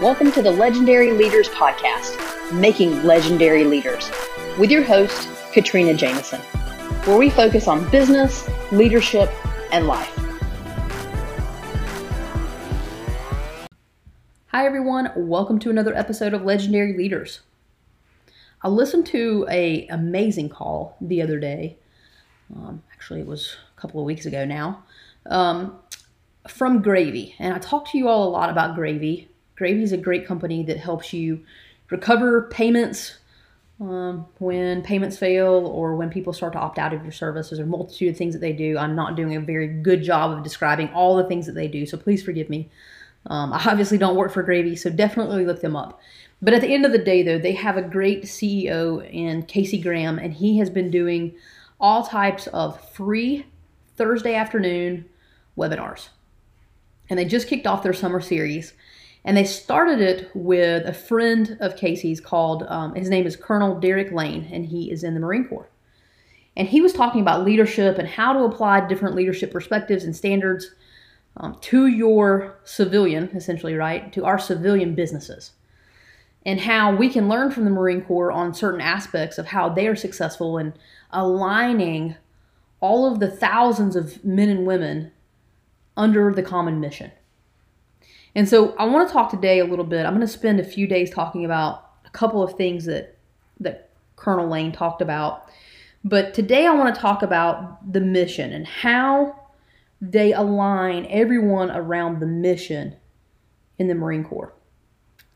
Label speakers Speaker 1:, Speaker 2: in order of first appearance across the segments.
Speaker 1: Welcome to the Legendary Leaders Podcast, Making Legendary Leaders, with your host, Katrina Jameson, where we focus on business, leadership, and life. Hi, everyone. Welcome to another episode of Legendary Leaders. I listened to a amazing call the other day. Um, actually, it was a couple of weeks ago now. Um, from Gravy, and I talked to you all a lot about Gravy Gravy is a great company that helps you recover payments um, when payments fail or when people start to opt out of your service. There's a multitude of things that they do. I'm not doing a very good job of describing all the things that they do, so please forgive me. Um, I obviously don't work for Gravy, so definitely look them up. But at the end of the day, though, they have a great CEO in Casey Graham, and he has been doing all types of free Thursday afternoon webinars. And they just kicked off their summer series. And they started it with a friend of Casey's called, um, his name is Colonel Derek Lane, and he is in the Marine Corps. And he was talking about leadership and how to apply different leadership perspectives and standards um, to your civilian, essentially, right? To our civilian businesses. And how we can learn from the Marine Corps on certain aspects of how they are successful in aligning all of the thousands of men and women under the common mission. And so I want to talk today a little bit. I'm going to spend a few days talking about a couple of things that that Colonel Lane talked about. But today I want to talk about the mission and how they align everyone around the mission in the Marine Corps.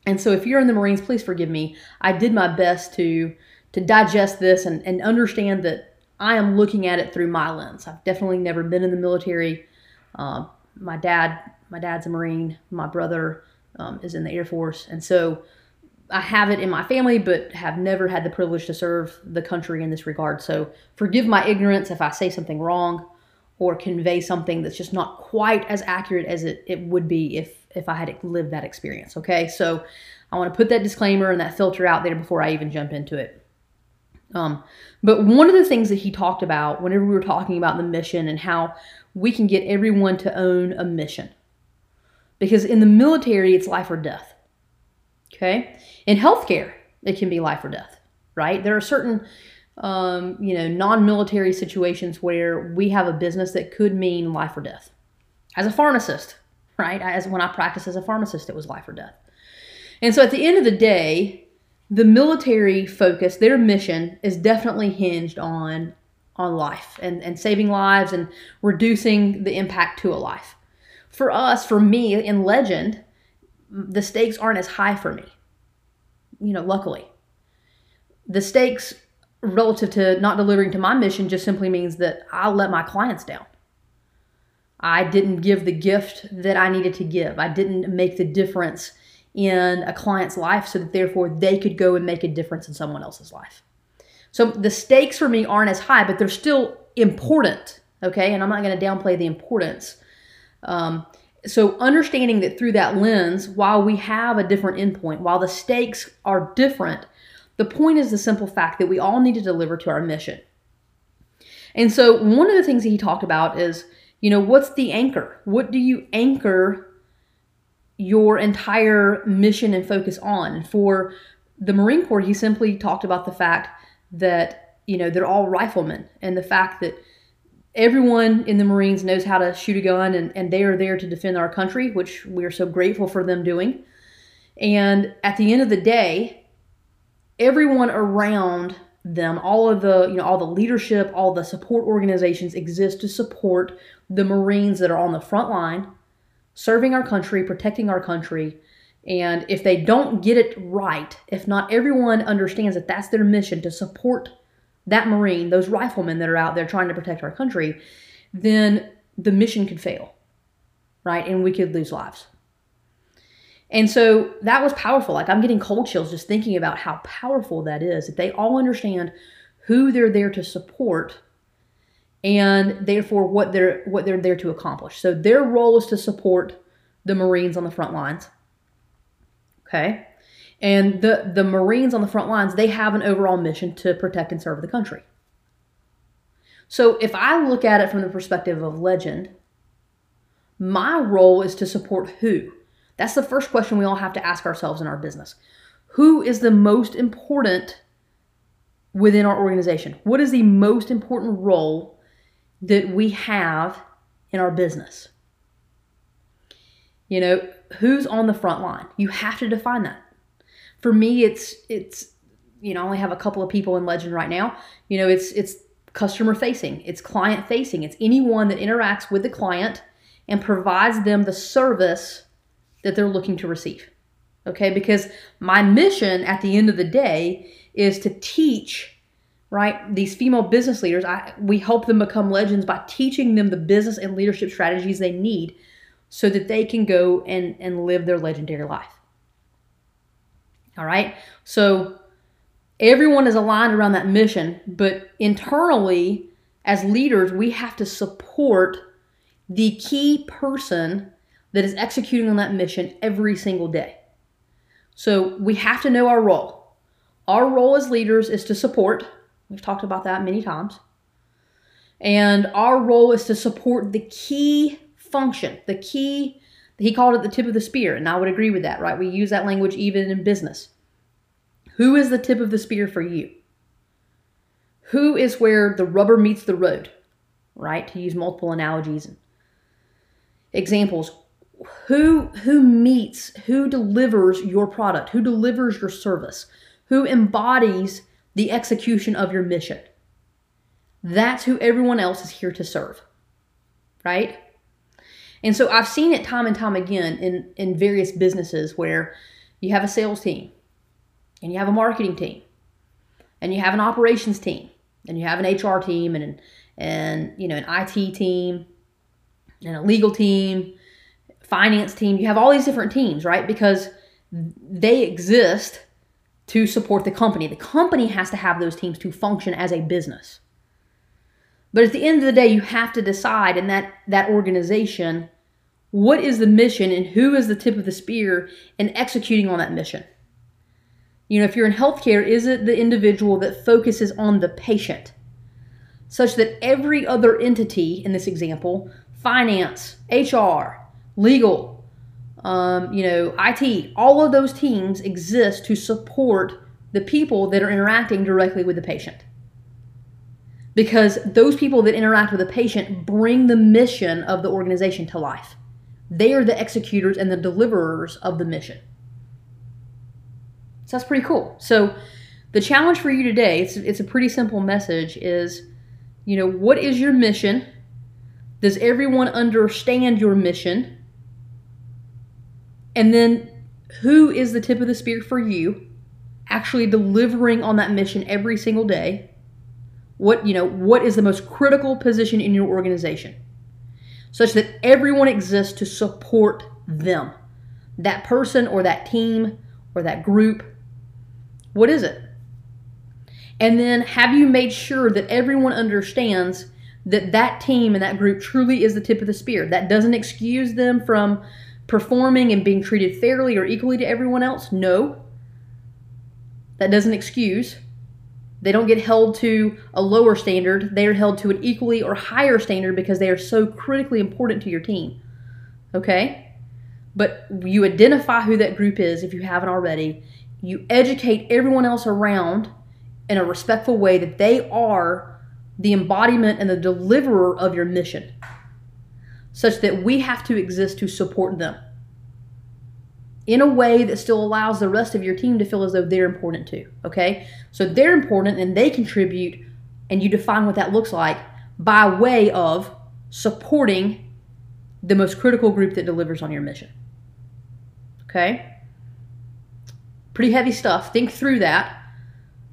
Speaker 1: And so if you're in the Marines, please forgive me. I did my best to to digest this and, and understand that I am looking at it through my lens. I've definitely never been in the military. Uh, my dad my dad's a Marine. My brother um, is in the Air Force. And so I have it in my family, but have never had the privilege to serve the country in this regard. So forgive my ignorance if I say something wrong or convey something that's just not quite as accurate as it, it would be if, if I had lived that experience. Okay. So I want to put that disclaimer and that filter out there before I even jump into it. Um, but one of the things that he talked about whenever we were talking about the mission and how we can get everyone to own a mission because in the military, it's life or death. Okay? In healthcare, it can be life or death, right? There are certain, um, you know, non military situations where we have a business that could mean life or death. As a pharmacist, right? As when I practiced as a pharmacist, it was life or death. And so at the end of the day, the military focus, their mission is definitely hinged on on life and, and saving lives and reducing the impact to a life for us, for me in legend, the stakes aren't as high for me. You know, luckily. The stakes relative to not delivering to my mission just simply means that I let my clients down. I didn't give the gift that I needed to give. I didn't make the difference in a client's life so that therefore they could go and make a difference in someone else's life. So the stakes for me aren't as high, but they're still important. Okay. And I'm not going to downplay the importance um, so understanding that through that lens, while we have a different endpoint, while the stakes are different, the point is the simple fact that we all need to deliver to our mission. And so one of the things that he talked about is, you know, what's the anchor? What do you anchor your entire mission and focus on? For the Marine Corps, he simply talked about the fact that, you know, they're all riflemen and the fact that everyone in the Marines knows how to shoot a gun and, and they are there to defend our country, which we are so grateful for them doing. And at the end of the day, everyone around them, all of the, you know, all the leadership, all the support organizations exist to support the Marines that are on the front line, serving our country, protecting our country. And if they don't get it right, if not everyone understands that that's their mission to support that Marine, those riflemen that are out there trying to protect our country, then the mission could fail, right? And we could lose lives. And so that was powerful. Like I'm getting cold chills just thinking about how powerful that is. That they all understand who they're there to support and therefore what they're what they're there to accomplish. So their role is to support the Marines on the front lines. Okay? And the, the Marines on the front lines, they have an overall mission to protect and serve the country. So if I look at it from the perspective of legend, my role is to support who? That's the first question we all have to ask ourselves in our business. Who is the most important within our organization? What is the most important role that we have in our business? You know, who's on the front line? You have to define that. For me, it's it's you know, I only have a couple of people in Legend right now. You know, it's it's customer facing, it's client facing, it's anyone that interacts with the client and provides them the service that they're looking to receive. Okay? Because my mission at the end of the day is to teach right these female business leaders I, we help them become legends by teaching them the business and leadership strategies they need so that they can go and, and live their legendary life. All right. So everyone is aligned around that mission, but internally, as leaders, we have to support the key person that is executing on that mission every single day. So we have to know our role. Our role as leaders is to support. We've talked about that many times. And our role is to support the key function, the key, he called it the tip of the spear, and I would agree with that, right? We use that language even in business. Who is the tip of the spear for you? Who is where the rubber meets the road, right? To use multiple analogies and examples. Who who meets, who delivers your product, who delivers your service, who embodies the execution of your mission. That's who everyone else is here to serve. Right? And so I've seen it time and time again in, in various businesses where you have a sales team and you have a marketing team and you have an operations team and you have an HR team and and you know an IT team and a legal team, finance team. You have all these different teams, right? Because they exist to support the company. The company has to have those teams to function as a business. But at the end of the day, you have to decide in that that organization what is the mission and who is the tip of the spear in executing on that mission. You know, if you're in healthcare, is it the individual that focuses on the patient, such that every other entity in this example, finance, HR, legal, um, you know, IT, all of those teams exist to support the people that are interacting directly with the patient because those people that interact with the patient bring the mission of the organization to life. They are the executors and the deliverers of the mission. So that's pretty cool. So the challenge for you today, it's, it's a pretty simple message is, you know, what is your mission? Does everyone understand your mission? And then who is the tip of the spear for you actually delivering on that mission every single day? what you know what is the most critical position in your organization? Such that everyone exists to support them. That person or that team or that group. What is it? And then have you made sure that everyone understands that that team and that group truly is the tip of the spear? That doesn't excuse them from performing and being treated fairly or equally to everyone else no that doesn't excuse they don't get held to a lower standard. They are held to an equally or higher standard because they are so critically important to your team. Okay? But you identify who that group is if you haven't already. You educate everyone else around in a respectful way that they are the embodiment and the deliverer of your mission, such that we have to exist to support them in a way that still allows the rest of your team to feel as though they're important too. Okay? So they're important and they contribute, and you define what that looks like by way of supporting the most critical group that delivers on your mission. Okay? Pretty heavy stuff. Think through that.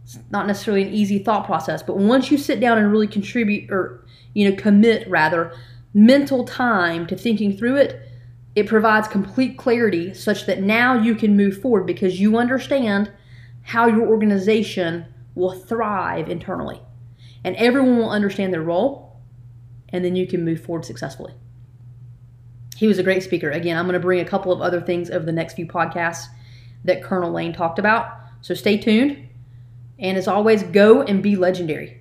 Speaker 1: It's not necessarily an easy thought process, but once you sit down and really contribute or, you know, commit rather mental time to thinking through it, it provides complete clarity such that now you can move forward because you understand how your organization will thrive internally. And everyone will understand their role, and then you can move forward successfully. He was a great speaker. Again, I'm going to bring a couple of other things over the next few podcasts that Colonel Lane talked about. So stay tuned. And as always, go and be legendary.